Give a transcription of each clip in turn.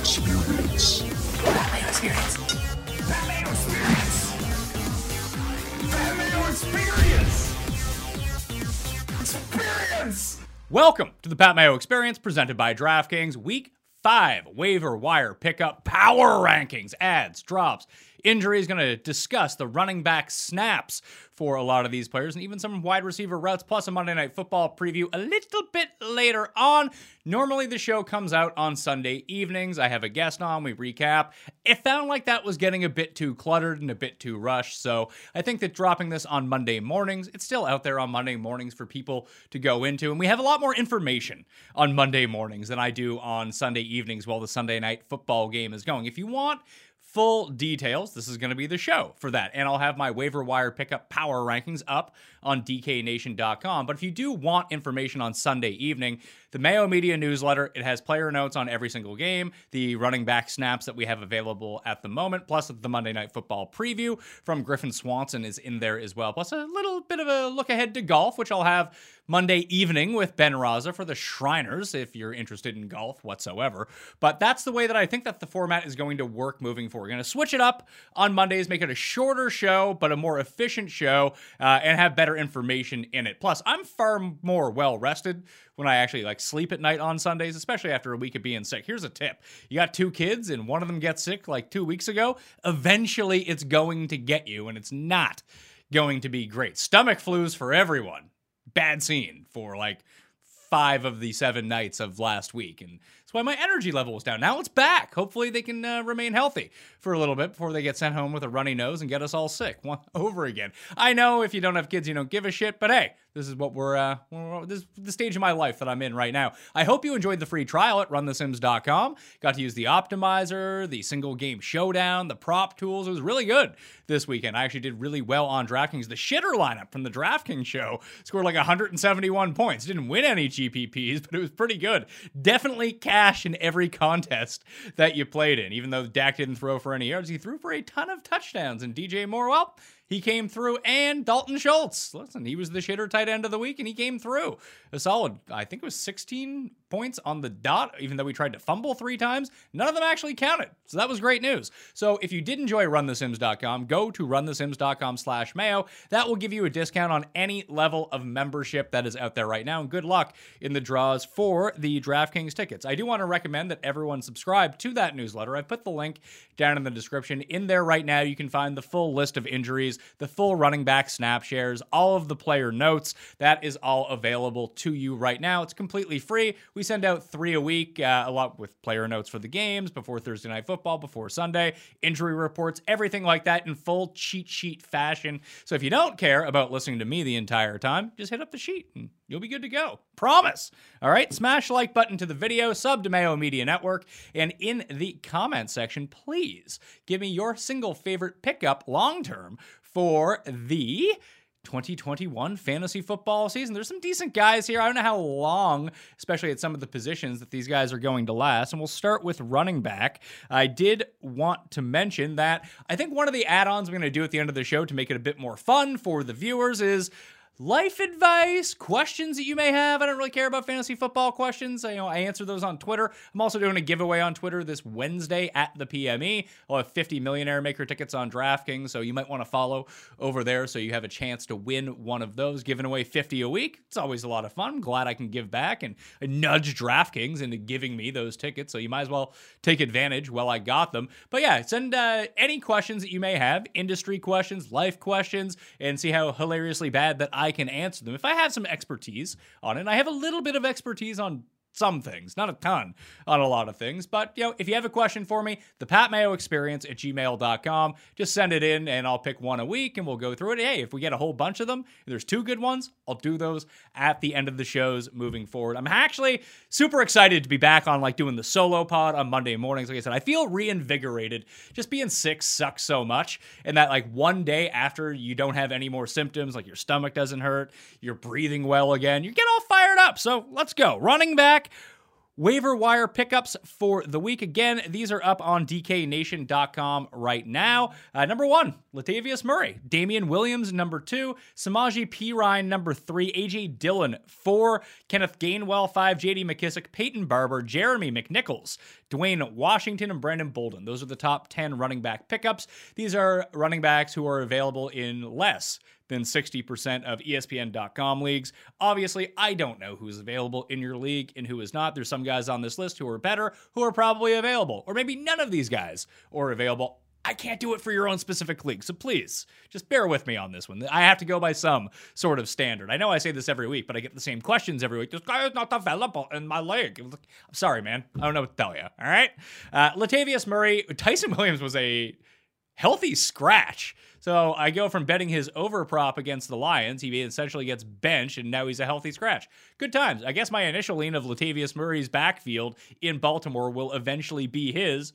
Experience. Pat Mayo Experience. Pat Mayo Experience. Pat Mayo Experience. Experience. Welcome to the Pat Mayo Experience presented by DraftKings Week 5 Waiver Wire Pickup Power Rankings, ads, drops, injuries. Going to discuss the running back snaps for a lot of these players and even some wide receiver routes, plus a Monday Night Football preview a little bit later on. Normally, the show comes out on Sunday evenings. I have a guest on, we recap. It found like that was getting a bit too cluttered and a bit too rushed, so I think that dropping this on Monday mornings, it's still out there on Monday mornings for people to go into, and we have a lot more information on Monday mornings than I do on Sunday evenings while the Sunday night football game is going. If you want full details, this is going to be the show for that. And I'll have my waiver wire pickup power rankings up on dknation.com. But if you do want information on Sunday evening, the Mayo Media newsletter, it has player notes on every single game, the running back snaps that we have available at the moment, plus the Monday Night Football preview from Griffin Swanson is in there as well, plus a little bit of a look ahead to golf, which I'll have Monday evening with Ben Raza for the Shriners if you're interested in golf whatsoever. But that's the way that I think that the format is going to work moving forward. We're going to switch it up on Mondays, make it a shorter show, but a more efficient show, uh, and have better information in it. Plus, I'm far more well rested when I actually like sleep at night on Sundays, especially after a week of being sick. Here's a tip. You got two kids and one of them gets sick like 2 weeks ago, eventually it's going to get you and it's not going to be great. Stomach flus for everyone. Bad scene for like 5 of the 7 nights of last week and that's why my energy level was down. Now it's back. Hopefully they can uh, remain healthy for a little bit before they get sent home with a runny nose and get us all sick over again. I know if you don't have kids, you don't give a shit, but hey, this is what we're, uh, this is the stage of my life that I'm in right now. I hope you enjoyed the free trial at runthesims.com. Got to use the optimizer, the single game showdown, the prop tools. It was really good this weekend. I actually did really well on DraftKings. The shitter lineup from the DraftKings show scored like 171 points. Didn't win any GPPs, but it was pretty good. Definitely cash in every contest that you played in. Even though Dak didn't throw for any yards, he threw for a ton of touchdowns. And DJ Moore, well, he came through, and Dalton Schultz. Listen, he was the shitter tight end of the week, and he came through. A solid, I think it was 16 points on the dot, even though we tried to fumble three times. None of them actually counted. So that was great news. So if you did enjoy runthesims.com, go to runthesims.com slash mayo. That will give you a discount on any level of membership that is out there right now. And good luck in the draws for the DraftKings tickets. I do want to recommend that everyone subscribe to that newsletter. I've put the link down in the description. In there right now, you can find the full list of injuries, the full running back snap shares, all of the player notes. That is all available to you right now. It's completely free. We send out three a week, uh, a lot with player notes for the games before Thursday Night Football, before Sunday, injury reports, everything like that in full cheat sheet fashion. So if you don't care about listening to me the entire time, just hit up the sheet and you'll be good to go. Promise. All right, smash like button to the video, sub to Mayo Media Network, and in the comment section, please give me your single favorite pickup long term for the 2021 fantasy football season. There's some decent guys here. I don't know how long, especially at some of the positions, that these guys are going to last. And we'll start with running back. I did want to mention that I think one of the add ons we're going to do at the end of the show to make it a bit more fun for the viewers is life advice, questions that you may have. I don't really care about fantasy football questions. I, you know, I answer those on Twitter. I'm also doing a giveaway on Twitter this Wednesday at the PME. I'll have 50 Millionaire Maker tickets on DraftKings, so you might want to follow over there so you have a chance to win one of those. Giving away 50 a week. It's always a lot of fun. I'm glad I can give back and nudge DraftKings into giving me those tickets, so you might as well take advantage while I got them. But yeah, send uh, any questions that you may have, industry questions, life questions, and see how hilariously bad that I I can answer them. If I have some expertise on it, I have a little bit of expertise on some things, not a ton on a lot of things. But, you know, if you have a question for me, the Pat Mayo experience at gmail.com, just send it in and I'll pick one a week and we'll go through it. Hey, if we get a whole bunch of them, there's two good ones, I'll do those at the end of the shows moving forward. I'm actually super excited to be back on like doing the solo pod on Monday mornings. Like I said, I feel reinvigorated. Just being sick sucks so much. And that like one day after you don't have any more symptoms, like your stomach doesn't hurt, you're breathing well again, you get all fired up. So let's go. Running back Waiver wire pickups for the week. Again, these are up on DKNation.com right now. Uh, number one, Latavius Murray. Damien Williams, number two. Samaje Perine, number three. AJ Dillon, four. Kenneth Gainwell, five. JD McKissic, Peyton Barber, Jeremy McNichols, Dwayne Washington, and Brandon Bolden. Those are the top 10 running back pickups. These are running backs who are available in less than 60% of ESPN.com leagues. Obviously, I don't know who's available in your league and who is not. There's some guys on this list who are better, who are probably available, or maybe none of these guys are available. I can't do it for your own specific league. So please, just bear with me on this one. I have to go by some sort of standard. I know I say this every week, but I get the same questions every week. This guy is not available in my league. I'm sorry, man. I don't know what to tell you. All right. Uh, Latavius Murray, Ty'Son Williams was a healthy scratch. So I go from betting his over prop against the Lions. He essentially gets benched, and now he's a healthy scratch. Good times. I guess my initial lean of Latavius Murray's backfield in Baltimore will eventually be his.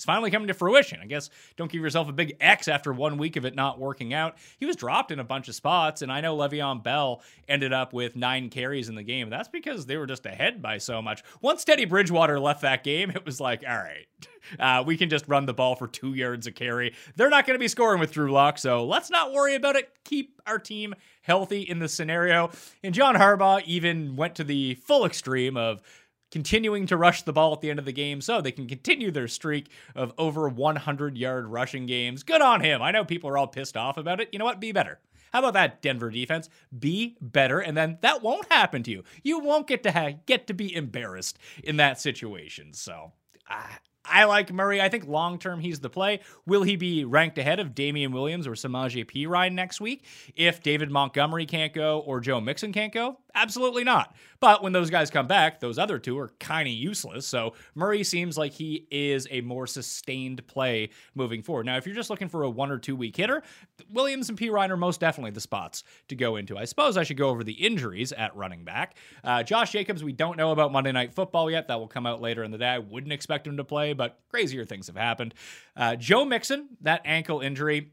It's finally coming to fruition. I guess don't give yourself a big X after one week of it not working out. He was dropped in a bunch of spots, and I know Le'Veon Bell ended up with nine carries in the game. That's because they were just ahead by so much. Once Teddy Bridgewater left that game, it was like, all right, uh, we can just run the ball for two yards a carry. They're not going to be scoring with Drew Lock, so let's not worry about it. Keep our team healthy in the scenario. And John Harbaugh even went to the full extreme of continuing to rush the ball at the end of the game so they can continue their streak of over 100 yard rushing games. Good on him. I know people are all pissed off about it. You know what? Be better. How about that Denver defense? Be better, and then that won't happen to you. You won't get to ha- get to be embarrassed in that situation. So, I like Murray. I think long term he's the play. Will he be ranked ahead of Damien Williams or Samaje Perine next week if David Montgomery can't go or Joe Mixon can't go? Absolutely not. But when those guys come back, those other two are kind of useless. So Murray seems like he is a more sustained play moving forward. Now, if you're just looking for a one or two week hitter, Williams and Perine are most definitely the spots to go into. I suppose I should go over the injuries at running back. Uh, Josh Jacobs, we don't know about Monday Night Football yet. That will come out later in the day. I wouldn't expect him to play, but crazier things have happened. Uh, Joe Mixon, that ankle injury,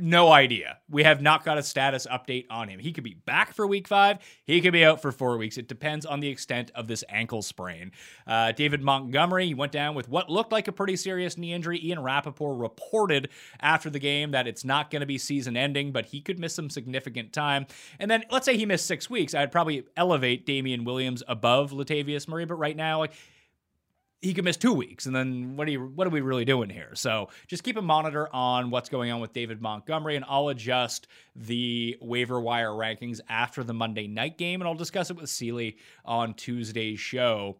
no idea. We have not got a status update on him. He could be back for week five. He could be out for four weeks. It depends on the extent of this ankle sprain. Uh, David Montgomery went down with what looked like a pretty serious knee injury. Ian Rapoport reported after the game that it's not going to be season ending, but he could miss some significant time. And then let's say he missed six weeks. I'd probably elevate Damien Williams above Latavius Murray, but right now, like he could miss two weeks, and then what are you, what are we really doing here? So just keep a monitor on what's going on with David Montgomery, and I'll adjust the waiver wire rankings after the Monday night game, and I'll discuss it with Seely on Tuesday's show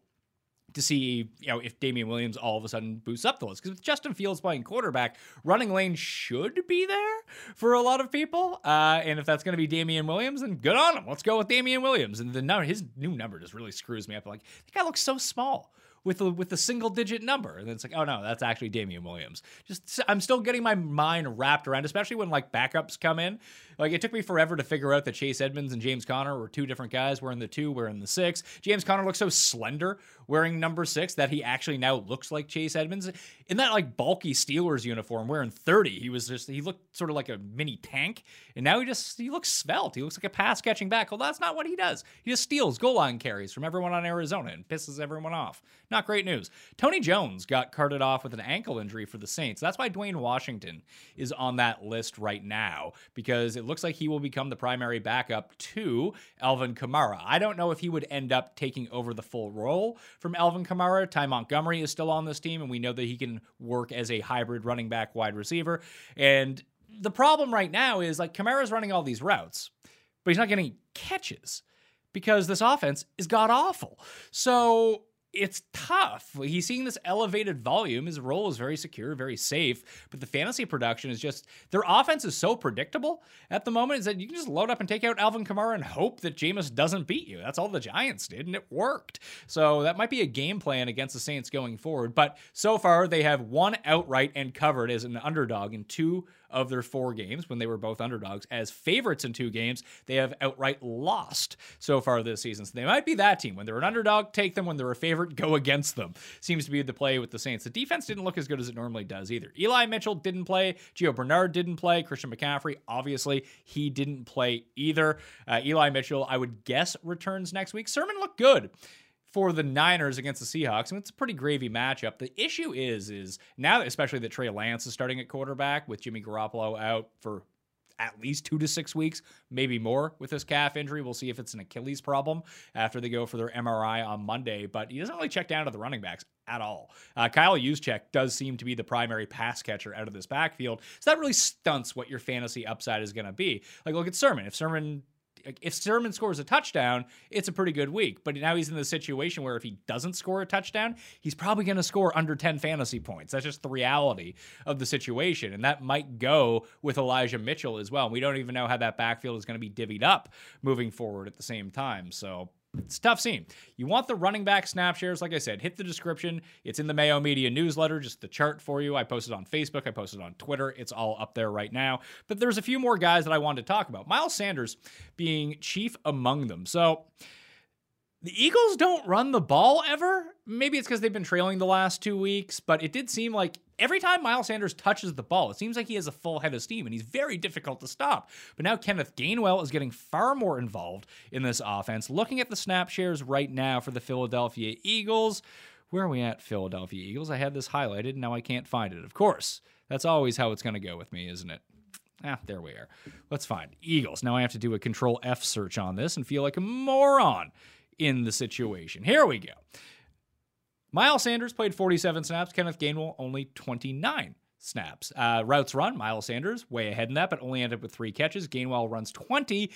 to see you know if Damien Williams all of a sudden boosts up the list because with Justin Fields playing quarterback, running lane should be there for a lot of people. Uh, and if that's going to be Damien Williams, then good on him. Let's go with Damien Williams. And the number, his new number just really screws me up. Like that guy looks so small with a with a single digit number, and it's like, oh no, that's actually Damien Williams. Just I'm still getting my mind wrapped around, especially when like backups come in. Like it took me forever to figure out that Chase Edmonds and James Conner were two different guys. We're in the two, we're in the six. James Conner looks so slender wearing number six that he actually now looks like Chase Edmonds in that like bulky Steelers uniform wearing 30. He was just he looked sort of like a mini tank, and now he just he looks svelte. He looks like a pass catching back. Well, that's not what he does. He just steals goal line carries from everyone on Arizona and pisses everyone off. Not great news. Tony Jones got carted off with an ankle injury for the Saints. That's why Dwayne Washington is on that list right now because it looks like he will become the primary backup to Alvin Kamara. I don't know if he would end up taking over the full role from Alvin Kamara. Ty Montgomery is still on this team, and we know that he can work as a hybrid running back wide receiver. And the problem right now is like Kamara's running all these routes, but he's not getting catches because this offense is god awful. So it's tough. He's seeing this elevated volume. His role is very secure, very safe, but the fantasy production is just their offense is so predictable at the moment is that you can just load up and take out Alvin Kamara and hope that Jameis doesn't beat you. That's all the Giants did, and it worked. So that might be a game plan against the Saints going forward. But so far, they have one outright and covered as an underdog in two of their four games when they were both underdogs. As favorites in two games, they have outright lost so far this season. So they might be that team. When they're an underdog, take them. When they're a favorite, go against them. Seems to be the play with the Saints. The defense didn't look as good as it normally does either. Eli Mitchell didn't play. Gio Bernard didn't play. Christian McCaffrey, obviously, he didn't play either. Uh, Eli Mitchell, I would guess, returns next week. Sermon looked good for the Niners against the Seahawks. I mean, it's a pretty gravy matchup. The issue is, is now that especially that Trey Lance is starting at quarterback with Jimmy Garoppolo out for at least two to six weeks, maybe more with this calf injury. We'll see if it's an Achilles problem after they go for their MRI on Monday. But he doesn't really check down to the running backs at all. Uh, Kyle Juszczyk does seem to be the primary pass catcher out of this backfield, so that really stunts what your fantasy upside is going to be. Like, look at Sermon. If Sermon if Sermon scores a touchdown, it's a pretty good week. But now he's in the situation where if he doesn't score a touchdown, he's probably going to score under 10 fantasy points. That's just the reality of the situation. And that might go with Elijah Mitchell as well. We don't even know how that backfield is going to be divvied up moving forward at the same time. So it's tough scene. You want the running back snap shares, like I said, hit the description. It's in the Mayo Media newsletter, just the chart for you. I posted on Facebook, I posted on Twitter. It's all up there right now. But there's a few more guys that I wanted to talk about. Miles Sanders being chief among them. So the Eagles don't run the ball ever. Maybe it's because they've been trailing the last two weeks, but it did seem like every time Miles Sanders touches the ball, it seems like he has a full head of steam and he's very difficult to stop. But now Kenneth Gainwell is getting far more involved in this offense. Looking at the snap shares right now for the Philadelphia Eagles, where are we at, Philadelphia Eagles? I had this highlighted, and now I can't find it. Of course, that's always how it's going to go with me, isn't it? Ah, there we are. Let's find Eagles. Now I have to do a control F search on this and feel like a moron in the situation. Here we go. Miles Sanders played 47 snaps. Kenneth Gainwell only 29 snaps. Uh, routes run, Miles Sanders way ahead in that, but only ended up with three catches. Gainwell runs 20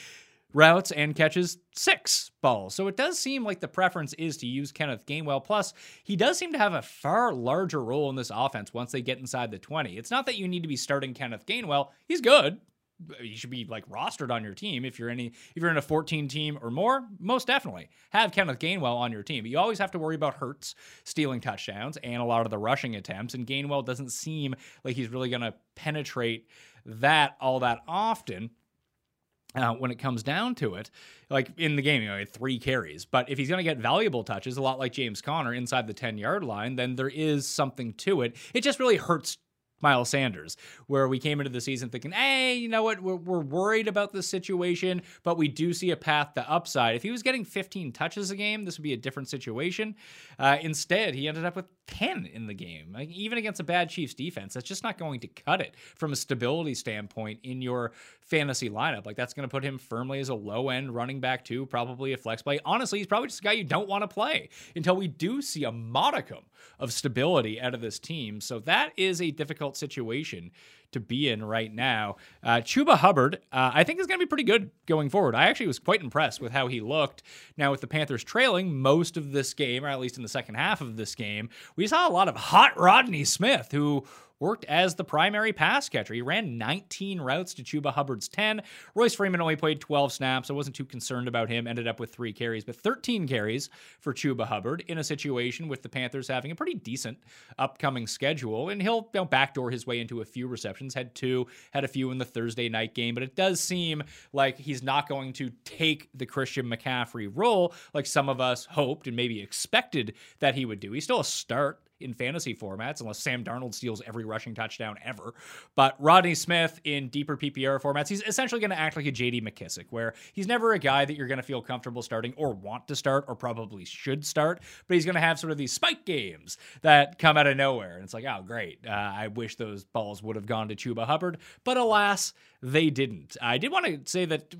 routes and catches six balls. So it does seem like the preference is to use Kenneth Gainwell. Plus, he does seem to have a far larger role in this offense once they get inside the 20. It's not that you need to be starting Kenneth Gainwell. He's good you should be like rostered on your team if you're any if you're in a 14 team or more most definitely have kenneth gainwell on your team but you always have to worry about hurts stealing touchdowns and a lot of the rushing attempts and gainwell doesn't seem like he's really going to penetrate that all that often uh, when it comes down to it, like in the game, you know, had three carries. But if he's going to get valuable touches, a lot like James Conner inside the 10 yard line, then there is something to it. It just really hurts Miles Sanders, where we came into the season thinking, hey, you know what, we're, we're worried about this situation, but we do see a path to upside. If he was getting 15 touches a game, this would be a different situation. Uh, instead, he ended up with 10 in the game. Like, even against a bad Chiefs defense, that's just not going to cut it from a stability standpoint in your fantasy lineup. Like, that's going to put him firmly as a low end running back, too, probably a flex play. Honestly, he's probably just a guy you don't want to play until we do see a modicum of stability out of this team. So that is a difficult situation to be in right now. Uh, Chuba Hubbard, uh, I think is going to be pretty good going forward. I actually was quite impressed with how he looked. Now, with the Panthers trailing most of this game, or at least in the second half of this game, we saw a lot of hot Rodney Smith, who worked as the primary pass catcher. He ran 19 routes to Chuba Hubbard's 10. Royce Freeman only played 12 snaps. I wasn't too concerned about him. Ended up with three carries, but 13 carries for Chuba Hubbard in a situation with the Panthers having a pretty decent upcoming schedule. And he'll you know, backdoor his way into a few receptions. Had two, had a few in the Thursday night game, but it does seem like he's not going to take the Christian McCaffrey role like some of us hoped and maybe expected that he would do. He's still a start in fantasy formats, unless Sam Darnold steals every rushing touchdown ever. But Rodney Smith in deeper PPR formats, he's essentially going to act like a JD McKissic, where he's never a guy that you're going to feel comfortable starting or want to start or probably should start, but he's going to have sort of these spike games that come out of nowhere. And it's like, oh, great. Uh, I wish those balls would have gone to Chuba Hubbard, but alas, they didn't. I did want to say that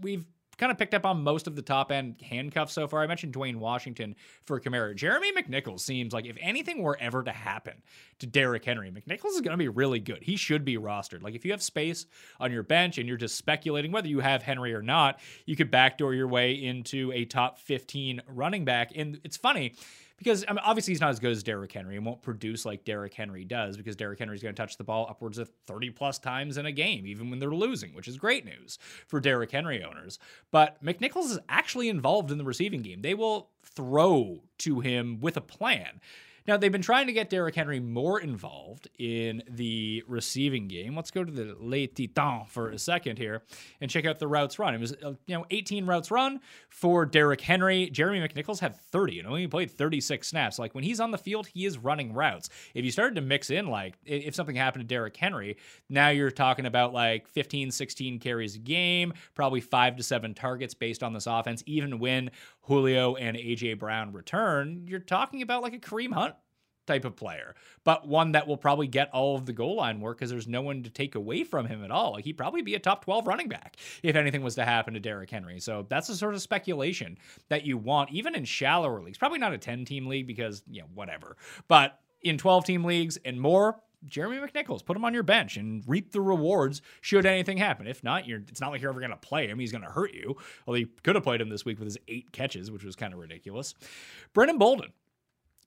we've kind of picked up on most of the top end handcuffs so far. I mentioned Dwayne Washington for Kamara. Jeremy McNichols seems like if anything were ever to happen to Derrick Henry, McNichols is going to be really good. He should be rostered. Like if you have space on your bench and you're just speculating whether you have Henry or not, you could backdoor your way into a top 15 running back. And it's funny because I mean, obviously he's not as good as Derrick Henry and won't produce like Derrick Henry does because Derrick Henry's going to touch the ball upwards of 30 plus times in a game, even when they're losing, which is great news for Derrick Henry owners. But McNichols is actually involved in the receiving game. They will throw to him with a plan. Now, they've been trying to get Derrick Henry more involved in the receiving game. Let's go to the Les Titans for a second here and check out the routes run. It was, uh, you know, 18 routes run for Derrick Henry. Jeremy McNichols had 30 and only played 36 snaps. Like when he's on the field, he is running routes. If you started to mix in, like, if something happened to Derrick Henry, now you're talking about like 15, 16 carries a game, probably five to seven targets based on this offense. Even when Julio and AJ Brown return, you're talking about like a Kareem Hunt type of player, but one that will probably get all of the goal line work because there's no one to take away from him at all. He'd probably be a top 12 running back if anything was to happen to Derrick Henry. So that's the sort of speculation that you want, even in shallower leagues. Probably not a 10 team league because, you know, whatever. But in 12 team leagues and more, Jeremy McNichols, put him on your bench and reap the rewards should anything happen. If not, you're it's not like you're ever going to play him. He's going to hurt you. Well, he could have played him this week with his eight catches, which was kind of ridiculous. Brandon Bolden,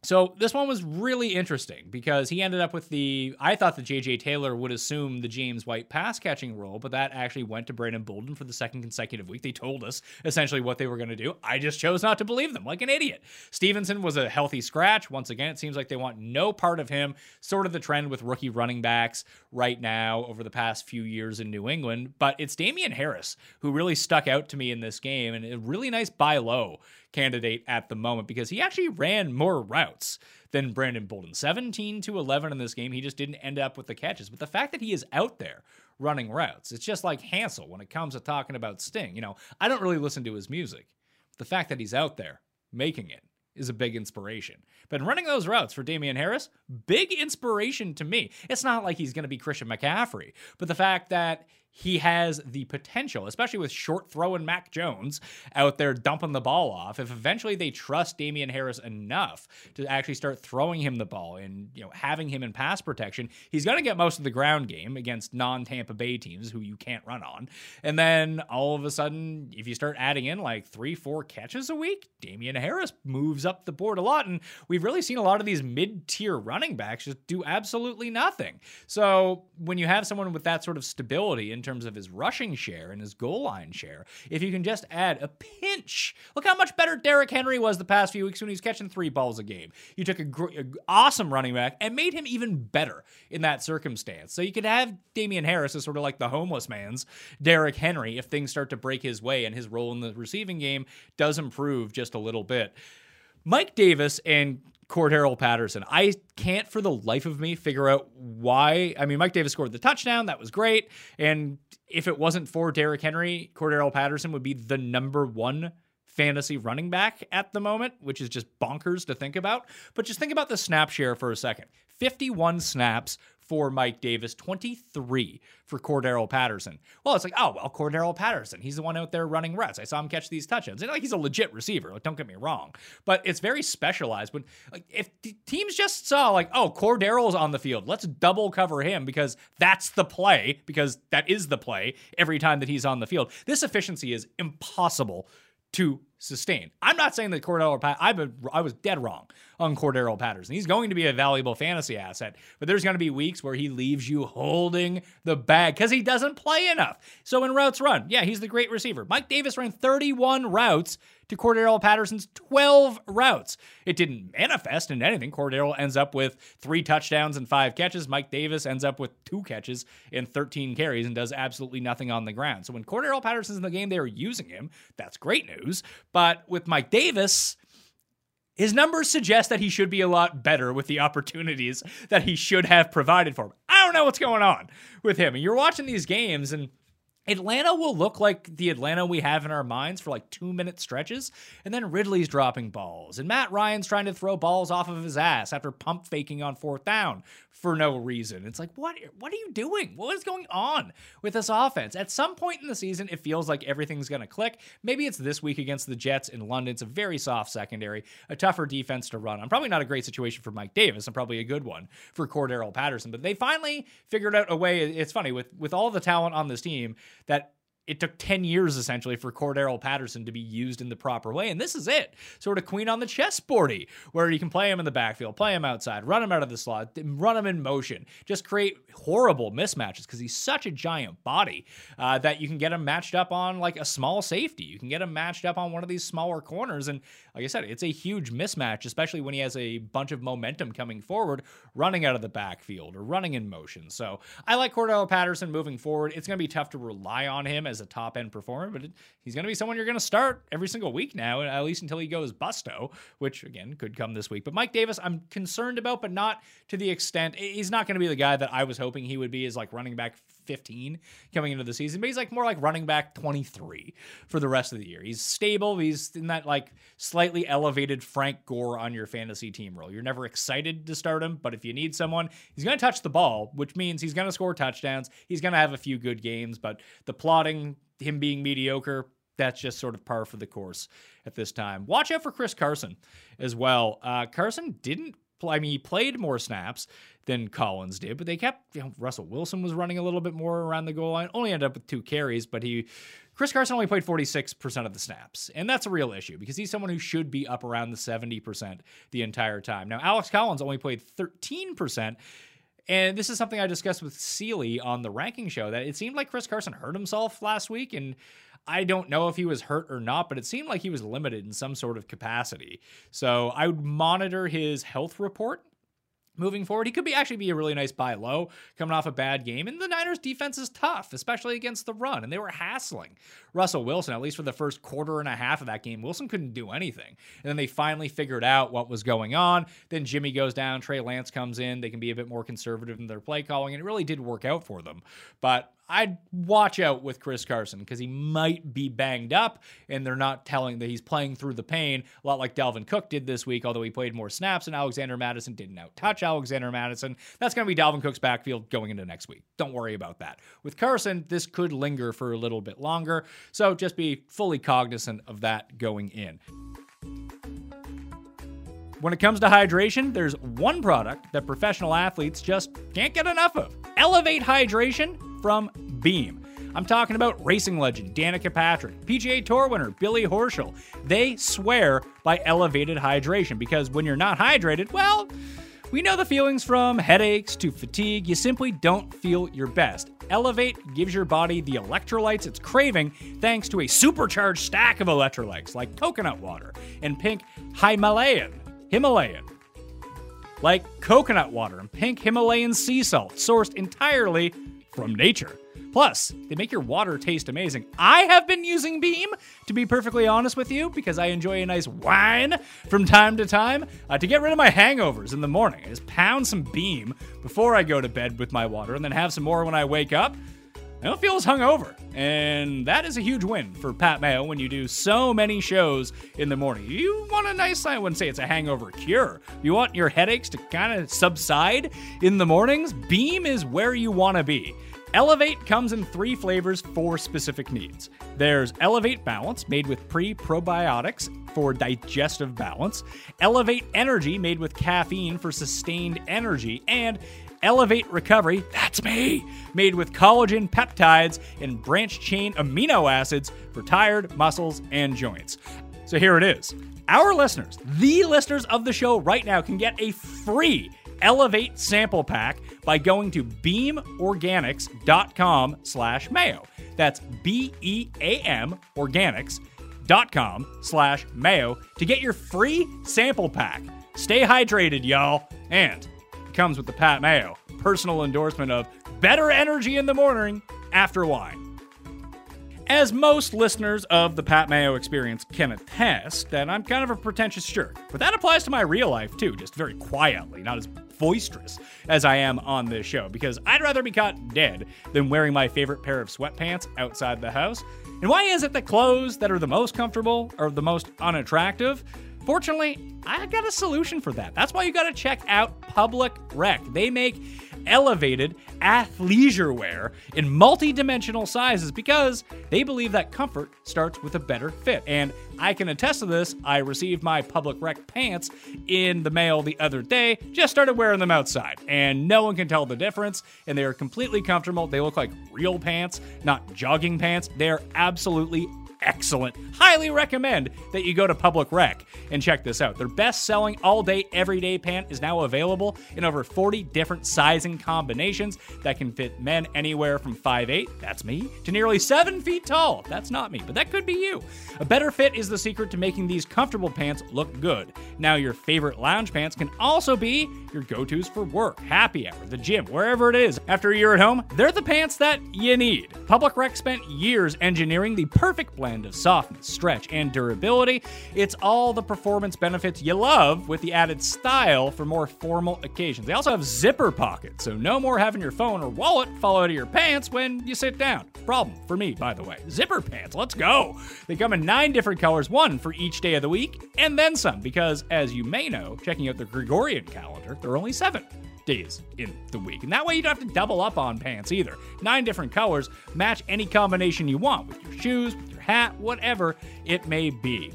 so this one was really interesting because he ended up with the. I thought that J.J. Taylor would assume the James White pass catching role, but that actually went to Brandon Bolden for the second consecutive week. They told us essentially what they were going to do. I just chose not to believe them, like an idiot. Stevenson was a healthy scratch. Once again, it seems like they want no part of him. Sort of the trend with rookie running backs right now over the past few years in New England. But it's Damien Harris who really stuck out to me in this game, and a really nice buy low candidate at the moment because he actually ran more routes than Brandon Bolden. 17 to 11 in this game. He just didn't end up with the catches. But the fact that he is out there running routes, it's just like Hansel when it comes to talking about Sting. You know, I don't really listen to his music. The fact that he's out there making it is a big inspiration. But running those routes for Damien Harris, big inspiration to me. It's not like he's going to be Christian McCaffrey, but the fact that he has the potential, especially with short throwing Mac Jones out there dumping the ball off. If eventually they trust Damien Harris enough to actually start throwing him the ball and you know having him in pass protection, he's going to get most of the ground game against non Tampa Bay teams who you can't run on. And then all of a sudden, if you start adding in like three, four catches a week, Damien Harris moves up the board a lot. And we've really seen a lot of these mid tier running backs just do absolutely nothing. So when you have someone with that sort of stability and terms of his rushing share and his goal line share. If you can just add a pinch, look how much better Derrick Henry was the past few weeks when he was catching three balls a game. You took a, gr- awesome running back and made him even better in that circumstance. So you could have Damien Harris as sort of like the homeless man's Derrick Henry if things start to break his way and his role in the receiving game does improve just a little bit. Mike Davis and Cordarrelle Patterson. I can't for the life of me figure out why. I mean, Mike Davis scored the touchdown. That was great. And if it wasn't for Derrick Henry, Cordarrelle Patterson would be the number one fantasy running back at the moment, which is just bonkers to think about. But just think about the snap share for a second 51 snaps for Mike Davis, 23 for Cordarrelle Patterson. Well, it's like, oh, well, Cordarrelle Patterson, he's the one out there running routes. I saw him catch these touchdowns. And like he's a legit receiver, like, don't get me wrong. But it's very specialized. When like if teams just saw like, oh, Cordarrelle's on the field, let's double cover him because that's the play, because that is the play every time that he's on the field. This efficiency is impossible to sustain. I'm not saying that Pat- I, I was dead wrong on Cordarrelle Patterson. He's going to be a valuable fantasy asset, but there's going to be weeks where he leaves you holding the bag because he doesn't play enough. So in routes run, yeah, he's the great receiver. Mike Davis ran 31 routes to Cordarrelle Patterson's 12 routes. It didn't manifest in anything. Cordarrelle ends up with three touchdowns and five catches. Mike Davis ends up with two catches and 13 carries and does absolutely nothing on the ground. So when Cordarrelle Patterson's in the game, they are using him. That's great news. But with Mike Davis, his numbers suggest that he should be a lot better with the opportunities that he should have provided for him. I don't know what's going on with him. And you're watching these games and Atlanta will look like the Atlanta we have in our minds for like two minute stretches, and then Ridley's dropping balls, and Matt Ryan's trying to throw balls off of his ass after pump faking on fourth down for no reason. It's like, what what are you doing? What is going on with this offense? At some point in the season, it feels like everything's gonna click. Maybe it's this week against the Jets in London. It's a very soft secondary, a tougher defense to run. I'm probably not a great situation for Mike Davis. I'm probably a good one for Cordarrelle Patterson. But they finally figured out a way. It's funny with with all the talent on this team that it took 10 years essentially for Cordarrelle Patterson to be used in the proper way. And this is it. Sort of queen on the chessboardy, where you can play him in the backfield, play him outside, run him out of the slot, run him in motion, just create horrible mismatches because he's such a giant body uh, that you can get him matched up on like a small safety. You can get him matched up on one of these smaller corners. And like I said, it's a huge mismatch, especially when he has a bunch of momentum coming forward, running out of the backfield or running in motion. So I like Cordarrelle Patterson moving forward. It's going to be tough to rely on him as a top end performer, but it, he's going to be someone you're going to start every single week now, at least until he goes busto, which again could come this week. But Mike Davis, I'm concerned about, but not to the extent he's not going to be the guy that I was hoping he would be as like running back 15 coming into the season, but he's like more like running back 23 for the rest of the year. He's stable. He's in that like slightly elevated Frank Gore on your fantasy team role. You're never excited to start him, but if you need someone, he's going to touch the ball, which means he's going to score touchdowns. He's going to have a few good games, but the plotting, him being mediocre, that's just sort of par for the course at this time. Watch out for Chris Carson as well. Uh, Carson didn't I mean, he played more snaps than Collins did, but they kept, you know, Russell Wilson was running a little bit more around the goal line, only ended up with two carries, but he, Chris Carson only played 46% of the snaps. And that's a real issue because he's someone who should be up around the 70% the entire time. Now, Alex Collins only played 13%. And this is something I discussed with Seely on the ranking show that it seemed like Chris Carson hurt himself last week. And I don't know if he was hurt or not, but it seemed like he was limited in some sort of capacity. So I would monitor his health report moving forward. He could be actually be a really nice buy low coming off a bad game. And the Niners defense is tough, especially against the run. And they were hassling Russell Wilson, at least for the first quarter and a half of that game. Wilson couldn't do anything. And then they finally figured out what was going on. Then Jimmy goes down, Trey Lance comes in. They can be a bit more conservative in their play calling. And it really did work out for them. But I'd watch out with Chris Carson because he might be banged up and they're not telling that he's playing through the pain, a lot like Dalvin Cook did this week, although he played more snaps and Alexander Mattison didn't out touch Alexander Mattison. That's going to be Dalvin Cook's backfield going into next week. Don't worry about that. With Carson, this could linger for a little bit longer, so just be fully cognizant of that going in. When it comes to hydration, there's one product that professional athletes just can't get enough of Elevate Hydration from Beam. I'm talking about racing legend Danica Patrick, PGA Tour winner Billy Horschel. They swear by elevated hydration because when you're not hydrated, well, we know the feelings from headaches to fatigue. You simply don't feel your best. Elevate gives your body the electrolytes it's craving thanks to a supercharged stack of electrolytes like coconut water and pink Himalayan. Himalayan. Like coconut water and pink Himalayan sea salt, sourced entirely from nature. Plus, they make your water taste amazing. I have been using Beam, to be perfectly honest with you, because I enjoy a nice wine from time to time uh, to get rid of my hangovers in the morning. I just pound some Beam before I go to bed with my water and then have some more when I wake up. I don't feel as hungover. And that is a huge win for Pat Mayo when you do so many shows in the morning. You want a nice, I wouldn't say it's a hangover cure. You want your headaches to kind of subside in the mornings? Beam is where you want to be. Elevate comes in three flavors for specific needs. There's Elevate Balance, made with pre probiotics for digestive balance, Elevate Energy, made with caffeine for sustained energy, and Elevate Recovery, that's me, made with collagen peptides and branch chain amino acids for tired muscles and joints. So here it is. Our listeners, the listeners of the show right now, can get a free Elevate sample pack by going to beamorganics.com slash mayo. That's B-E-A-M organics.com slash mayo to get your free sample pack. Stay hydrated, y'all. And comes with the Pat Mayo personal endorsement of better energy in the morning after wine. As most listeners of the Pat Mayo experience can attest, that I'm kind of a pretentious jerk. But that applies to my real life too, just very quietly, not as boisterous as I am on this show, because I'd rather be caught dead than wearing my favorite pair of sweatpants outside the house. And why is it that clothes that are the most comfortable are the most unattractive? Fortunately, I got a solution for that. That's why you got to check out Public Rec. They make elevated athleisure wear in multi-dimensional sizes because they believe that comfort starts with a better fit. And I can attest to this. I received my public rec pants in the mail the other day, just started wearing them outside, and no one can tell the difference. And they are completely comfortable. They look like real pants, not jogging pants. They're absolutely excellent. Highly recommend that you go to Public Rec and check this out. Their best selling all day, everyday pant is now available in over 40 different sizing combinations that can fit men anywhere from 5'8, that's me, to nearly 7 feet tall. That's not me, but that could be you. A better fit is the secret to making these comfortable pants look good. Now, your favorite lounge pants can also be your go tos for work, happy hour, the gym, wherever it is. After a year at home, they're the pants that you need. Public Rec spent years engineering the perfect blend of softness, stretch, and durability. It's all the performance benefits you love with the added style for more formal occasions. They also have zipper pockets, so no more having your phone or wallet fall out of your pants when you sit down. Problem for me, by the way. Zipper pants, let's go. They come in nine different colors, one for each day of the week, and then some, because as you may know, checking out the Gregorian calendar, there are only seven days in the week. And that way you don't have to double up on pants either. Nine different colors, match any combination you want with your shoes, with your hat, whatever it may be.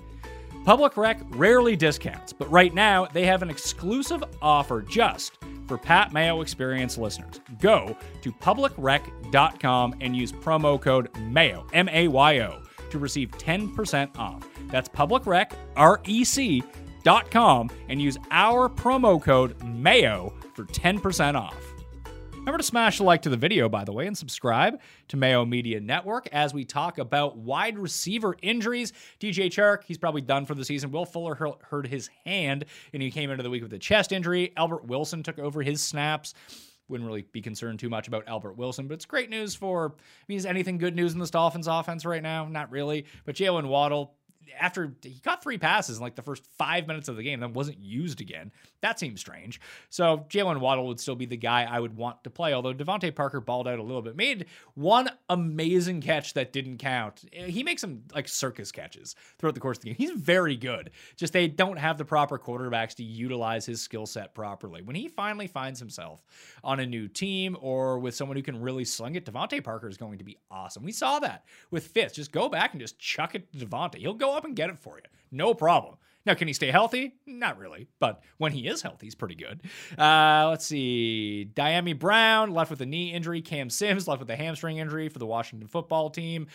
Public Rec rarely discounts, but right now they have an exclusive offer just for Pat Mayo Experience listeners. Go to publicrec.com and use promo code MAYO, M A Y O, to receive 10% off. That's publicrec, R E C, dot com and use our promo code MAYO for 10% off. Remember to smash the like to the video, by the way, and subscribe to Mayo Media Network as we talk about wide receiver injuries. DJ Chark, he's probably done for the season. Will Fuller hurt his hand, and he came into the week with a chest injury. Albert Wilson took over his snaps. Wouldn't really be concerned too much about Albert Wilson, but it's great news for. I mean, is anything good news in this Dolphins offense right now? Not really. But Jalen Waddle, after he caught three passes in like the first five minutes of the game, then wasn't used again. That seems strange. So Jalen Waddle would still be the guy I would want to play, although DeVante Parker balled out a little bit. Made one amazing catch that didn't count. Eh, he makes some like circus catches throughout the course of the game. He's very good. Just they don't have the proper quarterbacks to utilize his skill set properly. When he finally finds himself on a new team or with someone who can really sling it, DeVante Parker is going to be awesome. We saw that with Fitz. Just go back and just chuck it to DeVante. He'll go up and get it for you. No problem. Now, can he stay healthy? Not really, but when he is healthy, he's pretty good. Uh, let's see. Dyami Brown left with a knee injury. Cam Sims left with a hamstring injury for the Washington football team.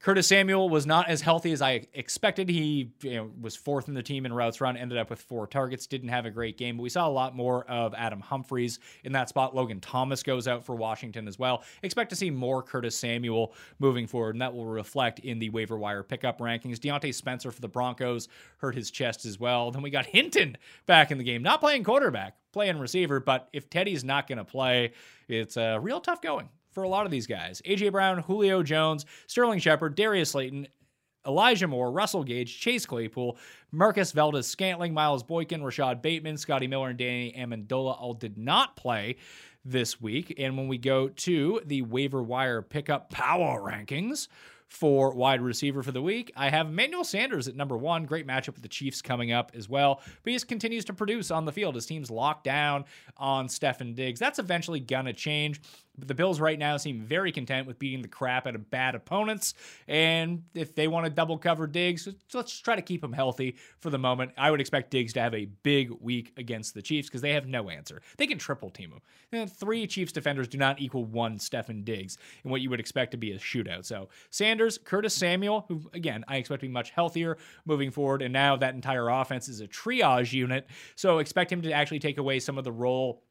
Curtis Samuel was not as healthy as I expected. He you know, was fourth in the team in routes run, ended up with four targets, didn't have a great game, but we saw a lot more of Adam Humphries in that spot. Logan Thomas goes out for Washington as well. Expect to see more Curtis Samuel moving forward, and that will reflect in the waiver wire pickup rankings. Diontae Spencer for the Broncos hurt his chest as well. Then we got Hinton back in the game, not playing quarterback, playing receiver, but if Teddy's not going to play, it's a uh, real tough going for a lot of these guys. AJ Brown, Julio Jones, Sterling Shepard, Darius Slayton, Elijah Moore, Russell Gage, Chase Claypool, Marquez Valdes Scantling, Miles Boykin, Rashod Bateman, Scotty Miller, and Danny Amendola all did not play this week. And when we go to the waiver wire pickup power rankings, for wide receiver for the week. I have Emmanuel Sanders at number one. Great matchup with the Chiefs coming up as well. But he just continues to produce on the field. His team's locked down on Stefon Diggs. That's eventually going to change. But the Bills right now seem very content with beating the crap out of bad opponents. And if they want to double cover Diggs, let's try to keep him healthy for the moment. I would expect Diggs to have a big week against the Chiefs because they have no answer. They can triple team him. And three Chiefs defenders do not equal one Stefon Diggs in what you would expect to be a shootout. So Sanders, Curtis Samuel, who again I expect to be much healthier moving forward, and now that entire offense is a triage unit. So expect him to actually take away some of the role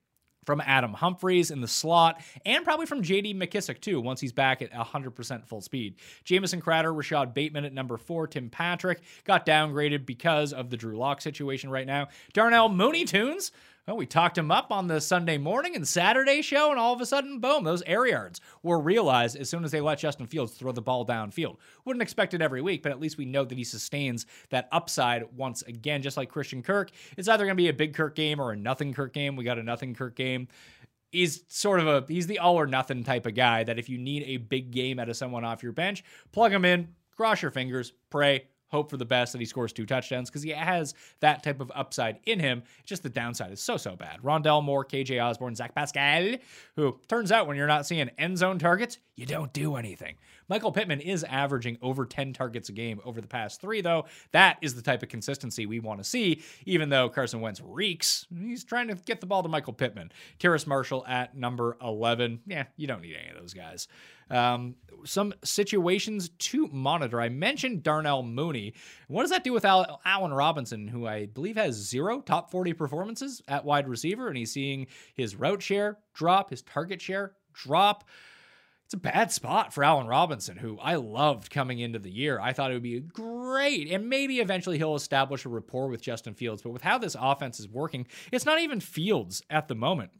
from Adam Humphries in the slot, and probably from J.D. McKissic too, once he's back at 100% full speed. Jamison Crowder, Rashod Bateman at number four, Tim Patrick got downgraded because of the Drew Lock situation right now. Darnell Mooney Tunes well, we talked him up on the Sunday morning and Saturday show, and all of a sudden, boom, those air yards were realized as soon as they let Justin Fields throw the ball downfield. Wouldn't expect it every week, but at least we know that he sustains that upside once again, just like Christian Kirk. It's either going to be a big Kirk game or a nothing Kirk game. We got a nothing Kirk game he's sort of a he's the all or nothing type of guy that if you need a big game out of someone off your bench, plug him in, cross your fingers, pray, hope for the best that he scores two touchdowns because he has that type of upside in him. Just the downside is so, so bad. Rondale Moore, KJ Osborn, Zach Pascal, who turns out when you're not seeing end zone targets, you don't do anything. Michael Pittman is averaging over 10 targets a game over the past three, though. That is the type of consistency we want to see, even though Carson Wentz reeks. He's trying to get the ball to Michael Pittman. Terrace Marshall at number 11. Yeah, you don't need any of those guys. Um, some situations to monitor. I mentioned Darnell Mooney. What does that do with Al- Allen Robinson, who I believe has zero top 40 performances at wide receiver, and he's seeing his route share drop, his target share drop it's a bad spot for Allen Robinson, who I loved coming into the year. I thought it would be great, and maybe eventually he'll establish a rapport with Justin Fields. But with how this offense is working, it's not even Fields at the moment.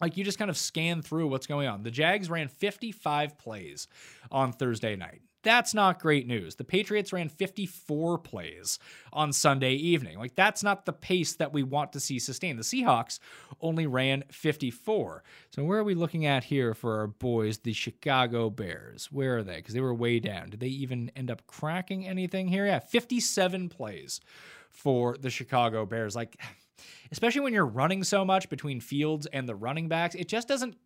Like you just kind of scan through what's going on. The Jags ran 55 plays on Thursday night. That's not great news. The Patriots ran 54 plays on Sunday evening. Like, that's not the pace that we want to see sustained. The Seahawks only ran 54. So, where are we looking at here for our boys, the Chicago Bears? Where are they? Because they were way down. Did they even end up cracking anything here? Yeah, 57 plays for the Chicago Bears. Like, especially when you're running so much between Fields and the running backs, it just doesn't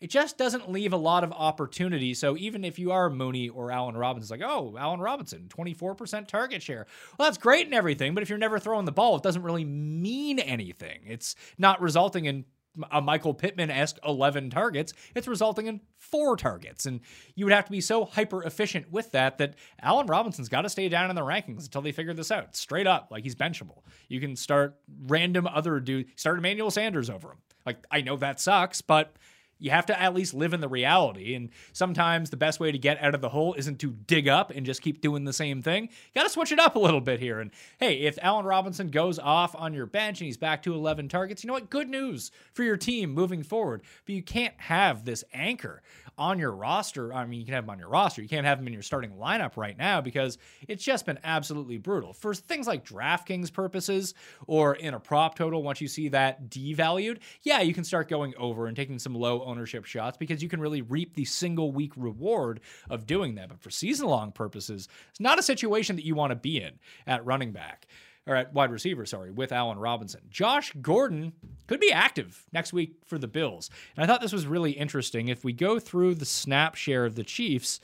it just doesn't leave a lot of opportunity. So even if you are Mooney or Allen Robinson, like, oh, Allen Robinson, 24% target share. Well, that's great and everything, but if you're never throwing the ball, it doesn't really mean anything. It's not resulting in a Michael Pittman esque 11 targets, it's resulting in four targets. And you would have to be so hyper efficient with that that Allen Robinson's got to stay down in the rankings until they figure this out. Straight up, like he's benchable. You can start random other dude, start Emmanuel Sanders over him. Like, I know that sucks, but you have to at least live in the reality. And sometimes the best way to get out of the hole isn't to dig up and just keep doing the same thing. You got to switch it up a little bit here. And hey, if Allen Robinson goes off on your bench and he's back to 11 targets, you know what? Good news for your team moving forward. But you can't have this anchor on your roster. I mean, you can have him on your roster. You can't have him in your starting lineup right now because it's just been absolutely brutal. For things like DraftKings purposes or in a prop total, once you see that devalued, yeah, you can start going over and taking some low ownership shots because you can really reap the single week reward of doing that. But for season long purposes, it's not a situation that you want to be in at running back or at wide receiver, sorry, with Allen Robinson. Josh Gordon could be active next week for the Bills. And I thought this was really interesting. If we go through the snap share of the Chiefs,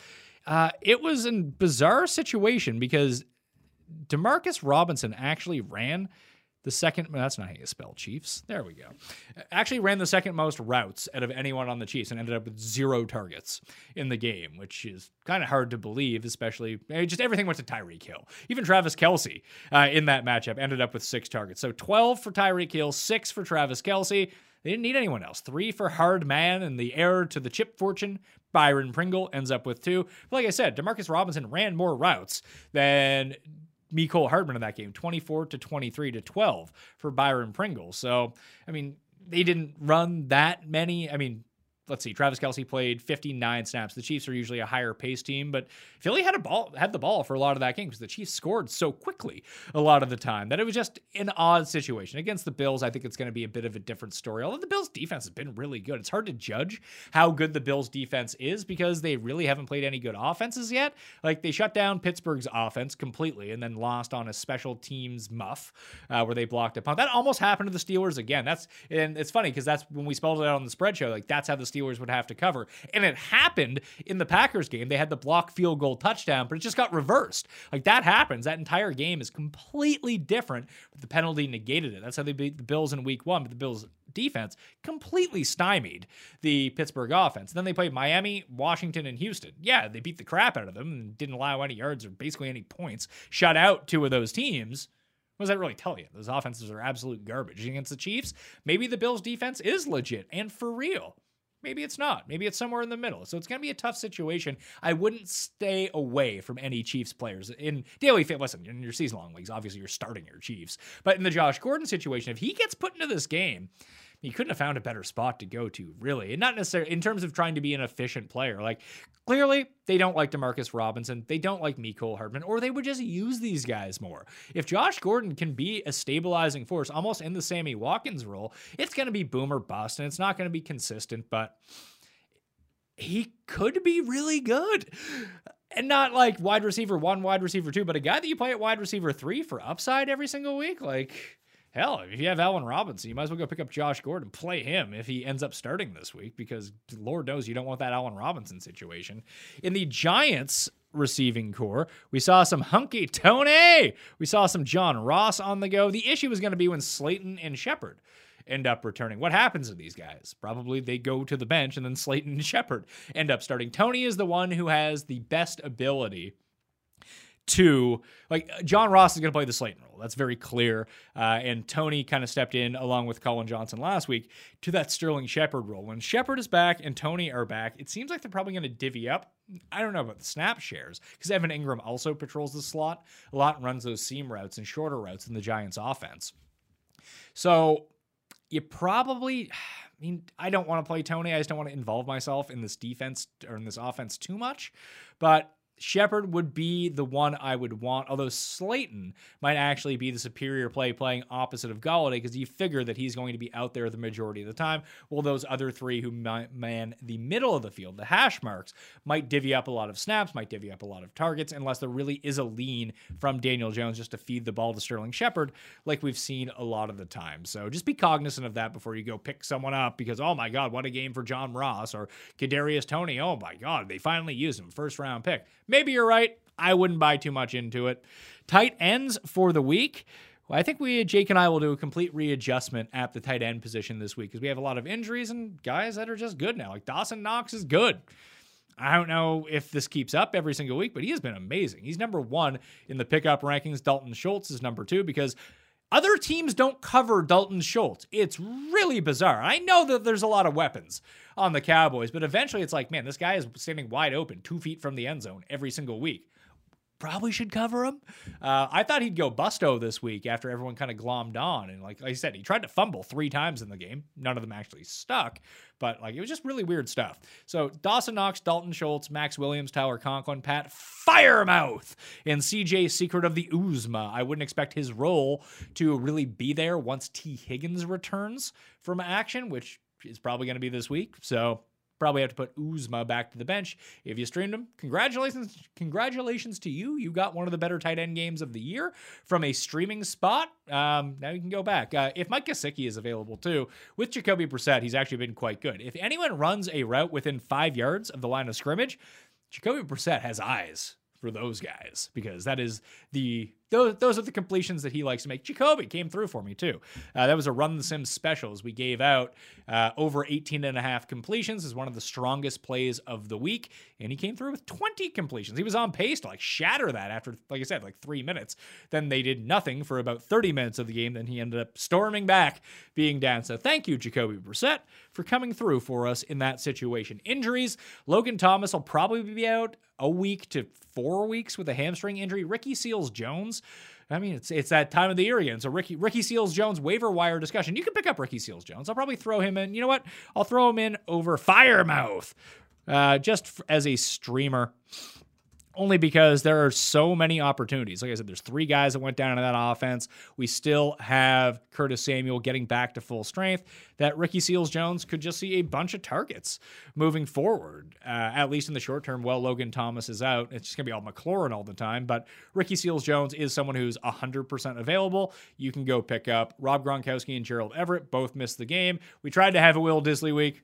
uh, it was a bizarre situation because Demarcus Robinson actually ran the second, well, that's not how you spell Chiefs. There we go. Actually ran the second most routes out of anyone on the Chiefs and ended up with zero targets in the game, which is kind of hard to believe, especially just everything went to Tyreek Hill. Even Travis Kelce uh, in that matchup ended up with six targets. So 12 for Tyreek Hill, six for Travis Kelce. They didn't need anyone else. Three for Hardman and the heir to the chip fortune, Byron Pringle, ends up with two. But like I said, Demarcus Robinson ran more routes than Mecole Hardman in that game, 24 to 23 to 12 for Byron Pringle. So, I mean, they didn't run that many. I mean, let's see, Travis Kelce played 59 snaps. The Chiefs are usually a higher pace team, but Philly had a ball had the ball for a lot of that game because the Chiefs scored so quickly a lot of the time that it was just an odd situation. Against the Bills, I think it's going to be a bit of a different story. Although the Bills defense has been really good. It's hard to judge how good the Bills defense is because they really haven't played any good offenses yet. Like they shut down Pittsburgh's offense completely and then lost on a special teams muff uh, where they blocked a punt. That almost happened to the Steelers again. That's and it's funny because that's when we spelled it out on the spread show. Like that's how the Steelers would have to cover. And it happened in the Packers game. They had the block field goal touchdown, but it just got reversed. Like that happens. That entire game is completely different, but the penalty negated it. That's how they beat the Bills in week one, but the Bills defense completely stymied the Pittsburgh offense. Then they played Miami, Washington, and Houston. Yeah, they beat the crap out of them and didn't allow any yards or basically any points. Shut out two of those teams. What does that really tell you? Those offenses are absolute garbage. Against the Chiefs, maybe the Bills' defense is legit and for real. Maybe it's not. Maybe it's somewhere in the middle. So it's going to be a tough situation. I wouldn't stay away from any Chiefs players in daily fit. Listen, in your season long leagues, obviously you're starting your Chiefs. But in the Josh Gordon situation, if he gets put into this game, he couldn't have found a better spot to go to, really. And not necessarily in terms of trying to be an efficient player. Like, clearly, they don't like Demarcus Robinson. They don't like Mecole Hardman, or they would just use these guys more. If Josh Gordon can be a stabilizing force, almost in the Sammy Watkins role, it's going to be boom or bust, and it's not going to be consistent, but he could be really good. And not like wide receiver one, wide receiver two, but a guy that you play at wide receiver three for upside every single week. Like, hell, if you have Allen Robinson, you might as well go pick up Josh Gordon, play him if he ends up starting this week, because Lord knows you don't want that Allen Robinson situation. In the Giants receiving core, we saw some hunky Toney. We saw some John Ross on the go. The issue was going to be when Slayton and Shepard end up returning. What happens to these guys? Probably they go to the bench and then Slayton and Shepard end up starting. Toney is the one who has the best ability to like John Ross is going to play the Slayton role. That's very clear. Uh, and Toney kind of stepped in along with Collin Johnson last week to that Sterling Shepard role. When Shepard is back and Toney are back, it seems like they're probably going to divvy up. I don't know about the snap shares because Evan Engram also patrols the slot a lot and runs those seam routes and shorter routes in the Giants offense. So you probably I mean, I don't want to play Toney. I just don't want to involve myself in this defense or in this offense too much. But Shepard would be the one I would want, although Slayton might actually be the superior play playing opposite of Golladay because you figure that he's going to be out there the majority of the time, Well, those other three who man the middle of the field, the hash marks, might divvy up a lot of snaps, might divvy up a lot of targets, unless there really is a lean from Daniel Jones just to feed the ball to Sterling Shepard, like we've seen a lot of the time. So just be cognizant of that before you go pick someone up because, oh my God, what a game for John Ross or Kadarius Toney. Oh my God, they finally used him. First round pick. Maybe you're right. I wouldn't buy too much into it. Tight ends for the week. Well, I think we, Jake and I, will do a complete readjustment at the tight end position this week because we have a lot of injuries and guys that are just good now. Like Dawson Knox is good. I don't know if this keeps up every single week, but he has been amazing. He's number one in the pickup rankings. Dalton Schultz is number two because other teams don't cover Dalton Schultz. It's really bizarre. I know that there's a lot of weapons on the Cowboys, but eventually it's like, man, this guy is standing wide open, two feet from the end zone every single week probably should cover him. Uh, I thought he'd go busto this week after everyone kind of glommed on. And like, I said, he tried to fumble three times in the game. None of them actually stuck, but like it was just really weird stuff. So Dawson Knox, Dalton Schultz, Max Williams, Tyler Conklin, Pat Freiermuth, and CJ Secret of the Uzomah. I wouldn't expect his role to really be there once Tee Higgins returns from action, which is probably going to be this week. So Probably have to put Uzomah back to the bench. If you streamed him, congratulations, congratulations to you. You got one of the better tight end games of the year from a streaming spot. Um, now you can go back. Uh, if Mike Gesicki is available too, with Jacoby Brissett, he's actually been quite good. If anyone runs a route within five yards of the line of scrimmage, Jacoby Brissett has eyes for those guys because that is the those, those are the completions that he likes to make. Jacoby came through for me too. Uh, that was a run the Sims specials we gave out uh, over 18 and a half completions is one of the strongest plays of the week and he came through with 20 completions. He was on pace to like shatter that after like I said like 3 minutes. Then they did nothing for about 30 minutes of the game then he ended up storming back being down. So thank you Jacoby Brissett for coming through for us in that situation. Injuries, Logan Thomas will probably be out a week to four weeks with a hamstring injury. Ricky Seals Jones. I mean, it's it's that time of the year again. So Ricky Ricky Seals Jones waiver wire discussion. You can pick up Ricky Seals Jones. I'll probably throw him in. You know what? I'll throw him in over Freiermuth, uh, just as a streamer only because there are so many opportunities. Like I said, there's three guys that went down in that offense. We still have Curtis Samuel getting back to full strength. That Ricky Seals Jones could just see a bunch of targets moving forward, uh, at least in the short term. While Logan Thomas is out, it's just gonna be all McLaurin all the time. But Ricky Seals Jones is someone who's 100% available. You can go pick up Rob Gronkowski and Gerald Everett. Both missed the game. We tried to have a Will Dissly week.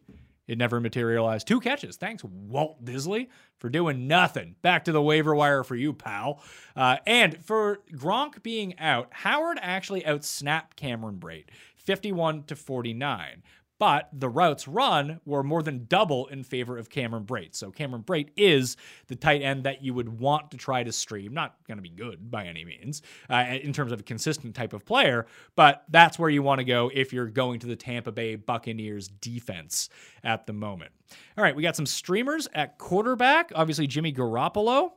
It never materialized. Two catches. Thanks, Walt Dissly, for doing nothing. Back to the waiver wire for you, pal. Uh, and for Gronk being out, Howard actually outsnapped Cameron Brate, 51 to 49 but the routes run were more than double in favor of Cameron Brate. So Cameron Brate is the tight end that you would want to try to stream. Not going to be good by any means uh, in terms of a consistent type of player, but that's where you want to go if you're going to the Tampa Bay Buccaneers defense at the moment. All right, we got some streamers at quarterback. Obviously, Jimmy Garoppolo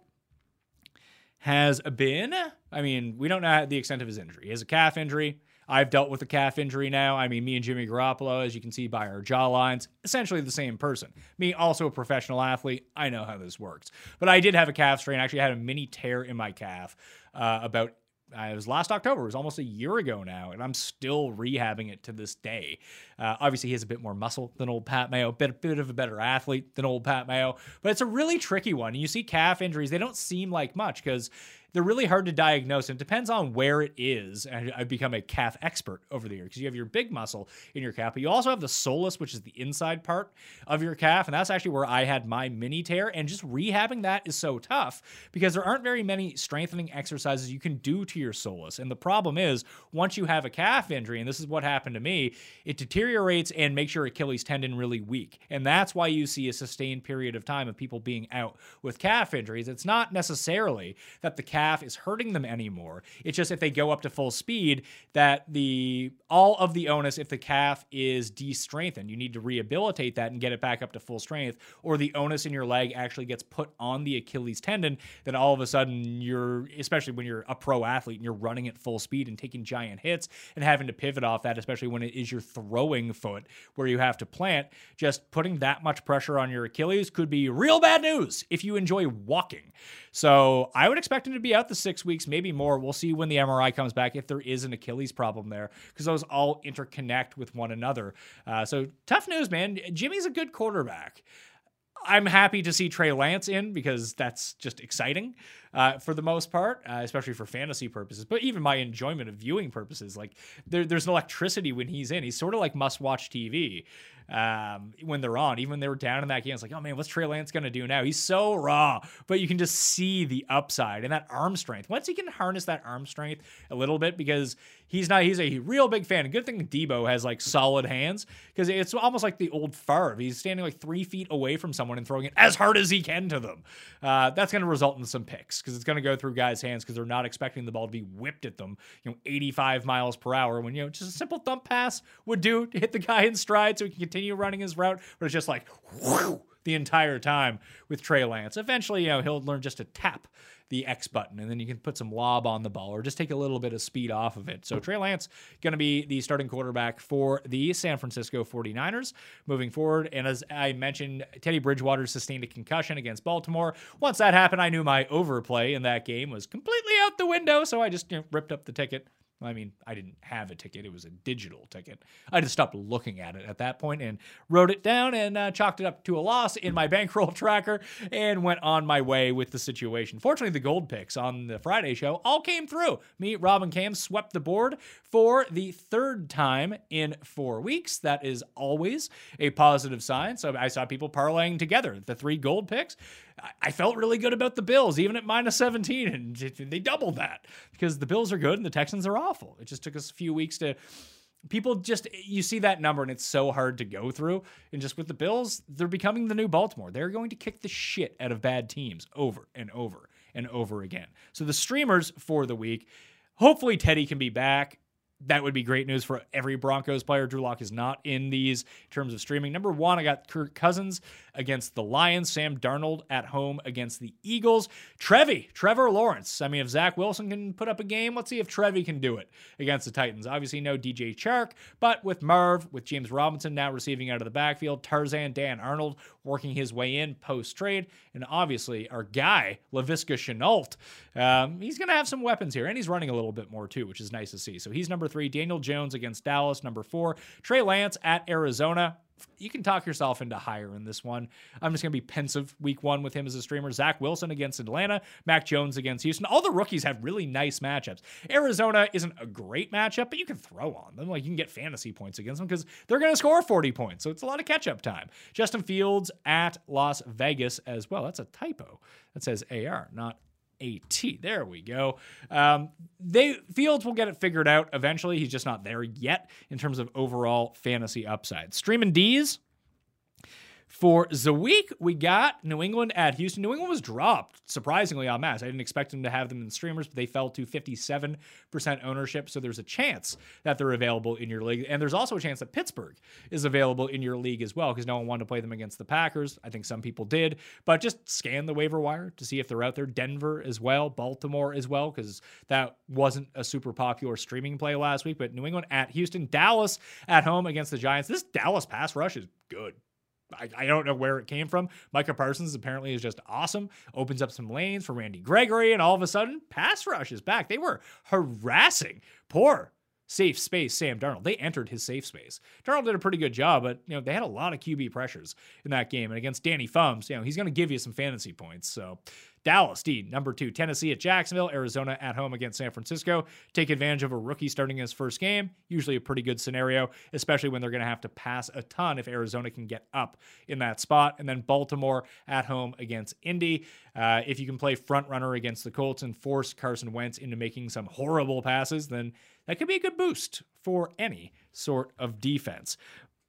has been, I mean, we don't know the extent of his injury. He has a calf injury. I've dealt with a calf injury now. I mean, me and Jimmy Garoppolo, as you can see by our jawlines, essentially the same person. Me, also a professional athlete. I know how this works. But I did have a calf strain. I actually had a mini tear in my calf uh, about Uh, it was last October. It was almost a year ago now, and I'm still rehabbing it to this day. Uh, obviously, he has a bit more muscle than old Pat Mayo, a bit, bit of a better athlete than old Pat Mayo, but it's a really tricky one. You see calf injuries, they don't seem like much because they're really hard to diagnose. And it depends on where it is. And I've become a calf expert over the years because you have your big muscle in your calf, but you also have the soleus, which is the inside part of your calf. And that's actually where I had my mini tear. And just rehabbing that is so tough because there aren't very many strengthening exercises you can do to your soleus. And the problem is, once you have a calf injury, and this is what happened to me, it deteriorates and makes your Achilles tendon really weak. And that's why you see a sustained period of time of people being out with calf injuries. It's not necessarily that the calf calf is hurting them anymore. It's just if they go up to full speed that the all of the onus if the calf is de-strengthened, you need to rehabilitate that and get it back up to full strength, or the onus in your leg actually gets put on the Achilles tendon. Then all of a sudden you're, especially when you're a pro athlete and you're running at full speed and taking giant hits and having to pivot off that, especially when it is your throwing foot where you have to plant, just putting that much pressure on your Achilles could be real bad news if you enjoy walking. So I would expect him to be out the six weeks, maybe more. We'll see when the MRI comes back if there is an Achilles problem there, because those all interconnect with one another. Uh, so tough news, man. Jimmy's a good quarterback. I'm happy to see Trey Lance in because that's just exciting uh, for the most part, uh, especially for fantasy purposes. But even my enjoyment of viewing purposes, like there, there's an electricity when he's in. He's sort of like must watch TV um, when they're on. Even when they were down in that game, it's like, oh man, what's Trey Lance going to do now? He's so raw, but you can just see the upside and that arm strength. Once he can harness that arm strength a little bit, because he's not, he's a real big fan. Good thing Deebo has like solid hands because it's almost like the old Favre. He's standing like three feet away from someone and throwing it as hard as he can to them. Uh, that's going to result in some picks because it's going to go through guys' hands because they're not expecting the ball to be whipped at them, you know, 85 miles per hour when, you know, just a simple thump pass would do to hit the guy in stride so he can continue running his route, but it's just like whoosh, the entire time with Trey Lance. Eventually, you know, he'll learn just to tap the X button, and then you can put some lob on the ball or just take a little bit of speed off of it. So Trey Lance going to be the starting quarterback for the San Francisco 49ers moving forward. And as I mentioned, Teddy Bridgewater sustained a concussion against Baltimore. Once that happened, I knew my overplay in that game was completely out the window, so I just you know, ripped up the ticket I mean, I didn't have a ticket, it was a digital ticket. I just stopped looking at it at that point and wrote it down and uh, chalked it up to a loss in my bankroll tracker and went on my way with the situation. Fortunately, the gold picks on the Friday show all came through. Me, Rob, and Cam swept the board for the third time in four weeks. That is always a positive sign. So I saw people parlaying together the three gold picks. I felt really good about the Bills, even at minus 17, and they doubled that because the Bills are good and the Texans are awful. It just took us a few weeks to. People just, you see that number and it's so hard to go through. And just with the Bills, they're becoming the new Baltimore. They're going to kick the shit out of bad teams over and over and over again. So the streamers for the week, hopefully Teddy can be back that would be great news for every Broncos player. Drew Lock is not in these in terms of streaming. Number one, I got Kirk Cousins against the Lions, Sam Darnold at home against the Eagles. Trevi, Trevor Lawrence. I mean, if Zach Wilson can put up a game, let's see if Trevi can do it against the Titans. Obviously, no DJ Chark, but with Merv, with James Robinson now receiving out of the backfield, Tarzan Dan Arnold working his way in post trade, and obviously our guy, Laviska Shenault, um, he's going to have some weapons here, and he's running a little bit more too, which is nice to see. So he's number three. Daniel Jones against Dallas, number four. Trey Lance at Arizona you can talk yourself into higher in this one. I'm just going to be pensive week one with him as a streamer. Zach Wilson against Atlanta, Mac Jones against Houston. All the rookies have really nice matchups. Arizona isn't a great matchup, but you can throw on them. Like you can get fantasy points against them because they're going to score 40 points. So it's a lot of catch up time. Justin Fields at Las Vegas as well. That's a typo. That says AR, not AT. There we go. Um, they Fields will get it figured out eventually. He's just not there yet in terms of overall fantasy upside. Streaming D's for the week, we got New England at Houston. New England was dropped surprisingly on mass. I didn't expect them to have them in streamers, but they fell to 57% ownership. So there's a chance that they're available in your league. And there's also a chance that Pittsburgh is available in your league as well because no one wanted to play them against the Packers. I think some people did, but just scan the waiver wire to see if they're out there. Denver as well, Baltimore as well, because that wasn't a super popular streaming play last week. But New England at Houston, Dallas at home against the Giants. This Dallas pass rush is good. I, I don't know where it came from. Micah Parsons apparently is just awesome. Opens up some lanes for Randy Gregory, and all of a sudden, pass rush is back. They were harassing poor safe space Sam Darnold. They entered his safe space. Darnold did a pretty good job, but you know they had a lot of QB pressures in that game, and against Danny Fums, you know he's going to give you some fantasy points. So Dallas, D, number two. Tennessee at Jacksonville. Arizona at home against San Francisco. Take advantage of a rookie starting his first game. Usually a pretty good scenario, especially when they're going to have to pass a ton if Arizona can get up in that spot. And then Baltimore at home against Indy. Uh, if you can play front runner against the Colts and force Carson Wentz into making some horrible passes, then that could be a good boost for any sort of defense.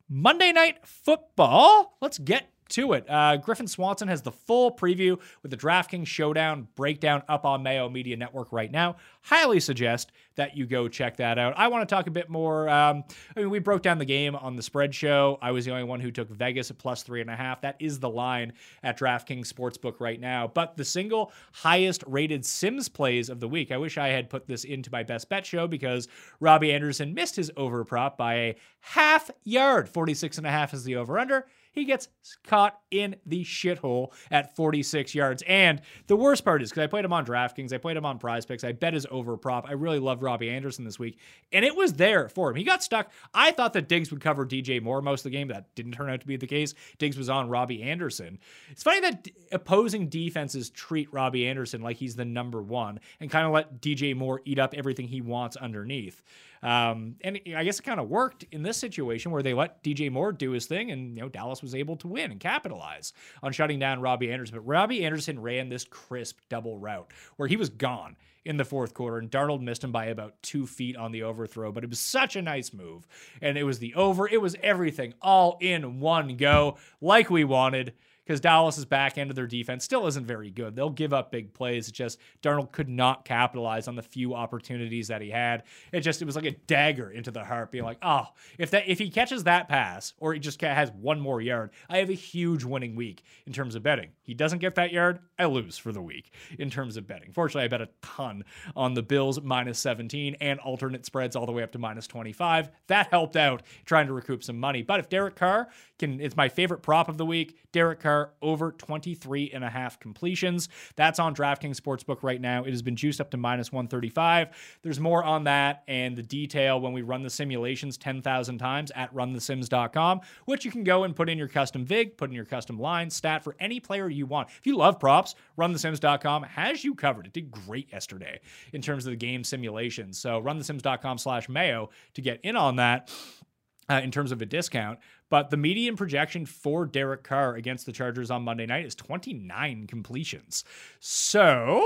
Monday Night Football. Let's get to it. Uh, Griffin Swanson has the full preview with the DraftKings Showdown breakdown up on Mayo Media Network right now. Highly suggest that you go check that out. I want to talk a bit more. Um, I mean, we broke down the game on the spread show. I was the only one who took Vegas at plus three and a half. That is the line at DraftKings Sportsbook right now. But the single highest rated Sims plays of the week, I wish I had put this into my best bet show because Robbie Anderson missed his over prop by a half yard. 46 and a half is the over under he gets caught in the shithole at 46 yards. And the worst part is because I played him on DraftKings, I played him on Prize Picks, I bet his over prop. I really loved Robbie Anderson this week, and it was there for him. He got stuck. I thought that Diggs would cover DJ Moore most of the game. That didn't turn out to be the case. Diggs was on Robbie Anderson. It's funny that opposing defenses treat Robbie Anderson like he's the number one and kind of let DJ Moore eat up everything he wants underneath. Um, and I guess it kind of worked in this situation where they let DJ Moore do his thing, and you know Dallas was able to win and capitalize on shutting down Robbie Anderson. But Robbie Anderson ran this crisp double route where he was gone in the fourth quarter, and Darnold missed him by about two feet on the overthrow. But it was such a nice move, and it was the over. It was everything all in one go, like we wanted because Dallas's back end of their defense still isn't very good. They'll give up big plays. It's just Darnold could not capitalize on the few opportunities that he had. It just it was like a dagger into the heart, being like, oh, if that if he catches that pass or he just has one more yard, I have a huge winning week in terms of betting. He doesn't get that yard, I lose for the week in terms of betting. Fortunately, I bet a ton on the Bills minus 17 and alternate spreads all the way up to minus 25. That helped out trying to recoup some money. But if Derek Carr can, it's my favorite prop of the week. Derek Carr over 23 and a half completions. That's on DraftKings Sportsbook right now. It has been juiced up to minus 135. There's more on that and the detail when we run the simulations 10,000 times at runthesims.com, which you can go and put in your custom VIG, put in your custom line, stat for any player you want. If you love props, runthesims.com has you covered. It did great yesterday in terms of the game simulations. So runthesims.com slash mayo to get in on that. Uh, in terms of a discount. But the median projection for Derek Carr against the Chargers on Monday night is 29 completions. So,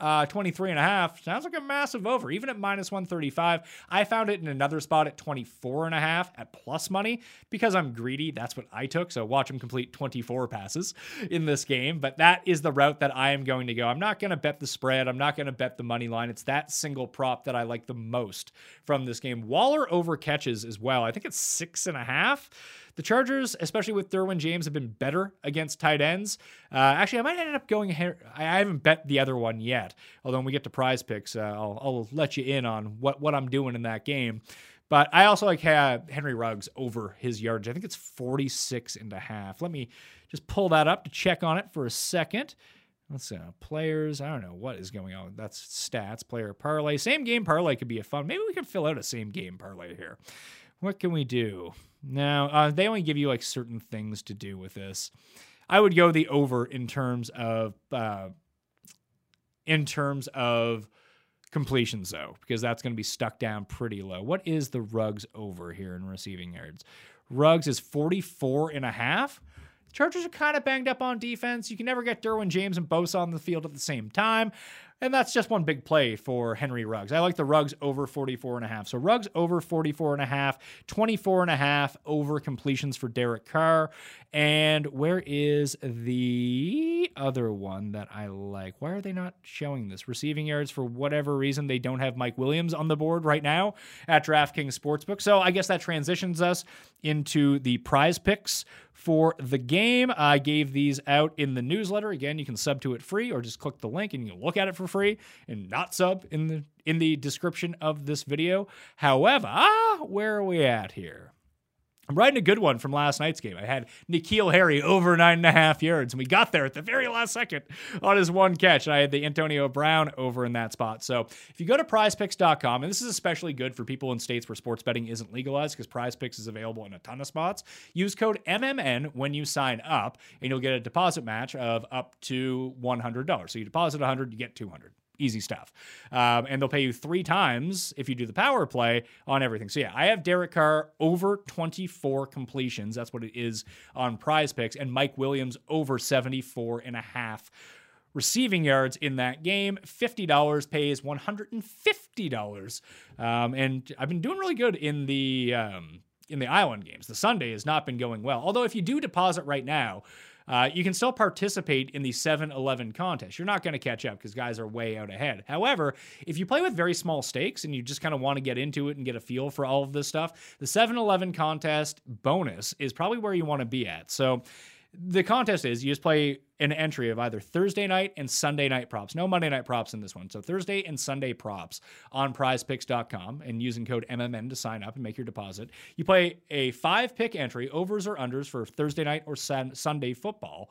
uh, 23 and a half sounds like a massive over, even at minus 135. I found it in another spot at 24 and a half at plus money because I'm greedy. That's what I took. So, watch him complete 24 passes in this game. But that is the route that I am going to go. I'm not going to bet the spread, I'm not going to bet the money line. It's that single prop that I like the most from this game. Waller over catches as well. I think it's six and a half. The Chargers, especially with Derwin James, have been better against tight ends. Uh, actually, I might end up going. I haven't bet the other one yet. Although when we get to prize picks, uh, I'll, I'll let you in on what, what I'm doing in that game. But I also like Henry Ruggs over his yardage. I think it's 46 and a half. Let me just pull that up to check on it for a second. Let's see, uh, players. I don't know what is going on. That's stats, player parlay. Same game parlay could be a fun. Maybe we can fill out a same game parlay here. What can we do? Now, uh, they only give you like certain things to do with this. I would go the over in terms of uh, in terms of completions though, because that's going to be stuck down pretty low. What is the Ruggs over here in receiving yards? Ruggs is 44 and a half. Chargers are kind of banged up on defense. You can never get Derwin James and Bosa on the field at the same time. And that's just one big play for Henry Ruggs. I like the Ruggs over 44 and a half. So Ruggs over 44 and a half, 24 and a half over completions for Derek Carr. And where is the other one that I like? Why are they not showing this? Receiving yards for whatever reason they don't have Mike Williams on the board right now at DraftKings Sportsbook. So I guess that transitions us into the prize picks for the game. I gave these out in the newsletter. Again, you can sub to it free or just click the link and you can look at it for free and not sub in the in the description of this video. However, where are we at here? I'm riding a good one from last night's game. I had N'Keal Harry over nine and a half yards, and we got there at the very last second on his one catch. And I had the Antonio Brown over in that spot. So if you go to prizepicks.com, and this is especially good for people in states where sports betting isn't legalized because prizepicks is available in a ton of spots, use code MMN when you sign up, and you'll get a deposit match of up to $100. So you deposit 100 you get 200 easy stuff. Um, and they'll pay you three times if you do the power play on everything. So yeah, I have Derek Carr over 24 completions. That's what it is on prize picks. And Mike Williams over 74 and a half receiving yards in that game. $50 pays $150. Um, and I've been doing really good in the. Um, in the island games. The Sunday has not been going well. Although, if you do deposit right now, uh, you can still participate in the 7 Eleven contest. You're not going to catch up because guys are way out ahead. However, if you play with very small stakes and you just kind of want to get into it and get a feel for all of this stuff, the 7 Eleven contest bonus is probably where you want to be at. So, the contest is you just play an entry of either Thursday night and Sunday night props. No Monday night props in this one. So Thursday and Sunday props on prizepicks.com and using code MMN to sign up and make your deposit. You play a five pick entry, overs or unders for Thursday night or sun- Sunday football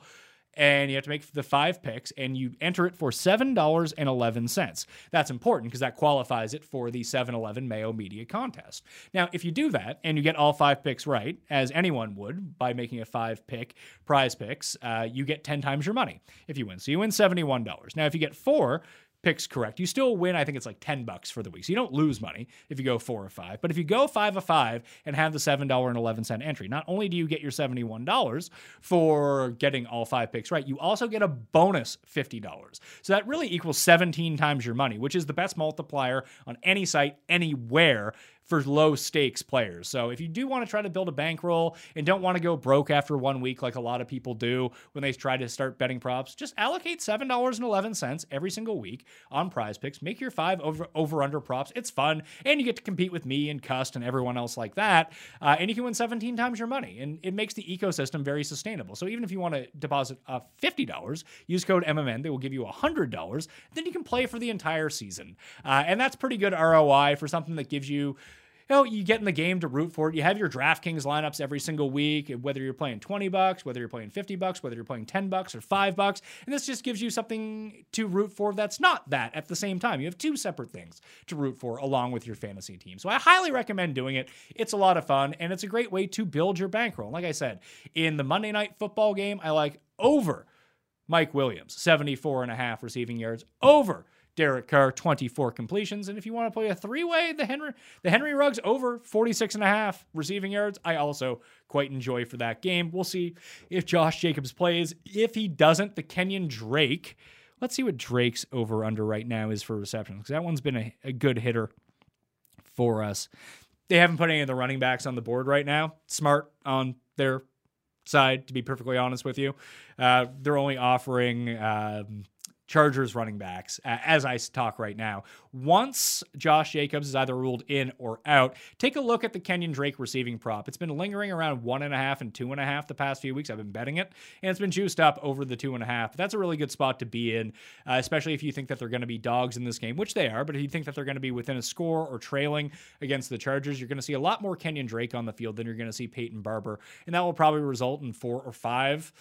and you have to make the five picks and you enter it for $7.11. That's important because that qualifies it for the 7 Eleven Mayo Media contest. Now, if you do that and you get all five picks right, as anyone would by making a five pick prize picks, uh, you get 10 times your money if you win. So you win $71. Now, if you get four, picks correct, you still win. I think it's like 10 bucks for the week. So you don't lose money if you go four or five. But if you go five of five and have the $7.11 entry, not only do you get your $71 for getting all five picks right, you also get a bonus $50. So that really equals 17 times your money, which is the best multiplier on any site, anywhere for low stakes players. So if you do want to try to build a bankroll and don't want to go broke after one week like a lot of people do when they try to start betting props, just allocate $7.11 every single week on prize picks. Make your five over, over under props. It's fun. And you get to compete with me and Cust and everyone else like that. Uh, and you can win 17 times your money. And it makes the ecosystem very sustainable. So even if you want to deposit uh, $50, use code MMN. They will give you $100. Then you can play for the entire season. Uh, and that's pretty good ROI for something that gives you know, you get in the game to root for it. You have your DraftKings lineups every single week, whether you're playing 20 bucks, whether you're playing 50 bucks, whether you're playing 10 bucks or 5 bucks. And this just gives you something to root for that's not that at the same time. You have two separate things to root for along with your fantasy team. So I highly recommend doing it. It's a lot of fun and it's a great way to build your bankroll. Like I said, in the Monday night football game, I like over Mike Williams, 74 and a half receiving yards, over Derek Carr, 24 completions. And if you want to play a three-way, the Henry the Henry Ruggs over 46 and a half receiving yards, I also quite enjoy for that game. We'll see if Josh Jacobs plays. If he doesn't, the Kenyon Drake. Let's see what Drake's over under right now is for receptions because that one's been a, a good hitter for us. They haven't put any of the running backs on the board right now. Smart on their side, to be perfectly honest with you. Uh, they're only offering um, Chargers running backs as I talk right now. Once Josh Jacobs is either ruled in or out, take a look at the Kenyon Drake receiving prop. It's been lingering around one and a half and two and a half the past few weeks. I've been betting it, and it's been juiced up over the two and a half. That's a really good spot to be in, uh, especially if you think that they're going to be dogs in this game, which they are. But if you think that they're going to be within a score or trailing against the Chargers, you're going to see a lot more Kenyon Drake on the field than you're going to see Peyton Barber, and that will probably result in four or five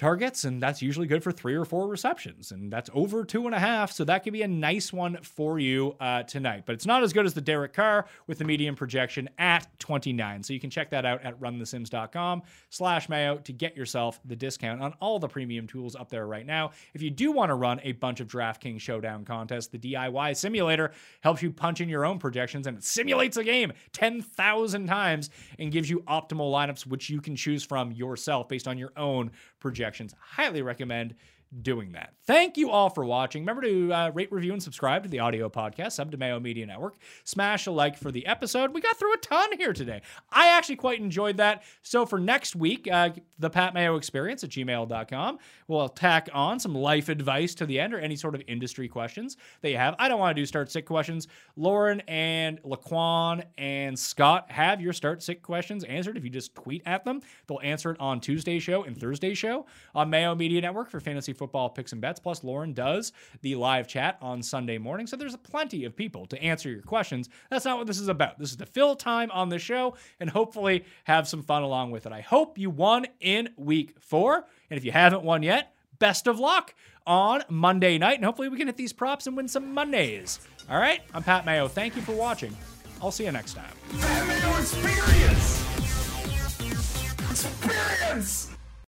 targets, and that's usually good for three or four receptions, and that's over two and a half. So that could be a nice one for you uh, tonight. But it's not as good as the Derek Carr with the medium projection at 29. So you can check that out at runthesims.com slash mayo to get yourself the discount on all the premium tools up there right now. If you do want to run a bunch of DraftKings Showdown contests, the DIY simulator helps you punch in your own projections and it simulates a game 10,000 times and gives you optimal lineups, which you can choose from yourself based on your own projections. Highly recommend doing that. Thank you all for watching. Remember to uh, rate, review, and subscribe to the audio podcast, sub to Mayo Media Network. Smash a like for the episode. We got through a ton here today. I actually quite enjoyed that. So for next week, uh, the Pat Mayo Experience at gmail.com, we'll tack on some life advice to the end or any sort of industry questions that you have. I don't want to do start sick questions. Lauren and Laquan and Scott have your start sick questions answered if you just tweet at them. They'll answer it on Tuesday show and Thursday show on Mayo Media Network for fantasy football picks and bets. Plus, Lauren does the live chat on Sunday morning. So there's plenty of people to answer your questions. That's not what this is about. This is to fill time on the show and hopefully have some fun along with it. I hope you won in week four. And if you haven't won yet, best of luck on Monday night. And hopefully we can hit these props and win some Mondays. All right, I'm Pat Mayo. Thank you for watching. I'll see you next time. Mayo Experience! Experience!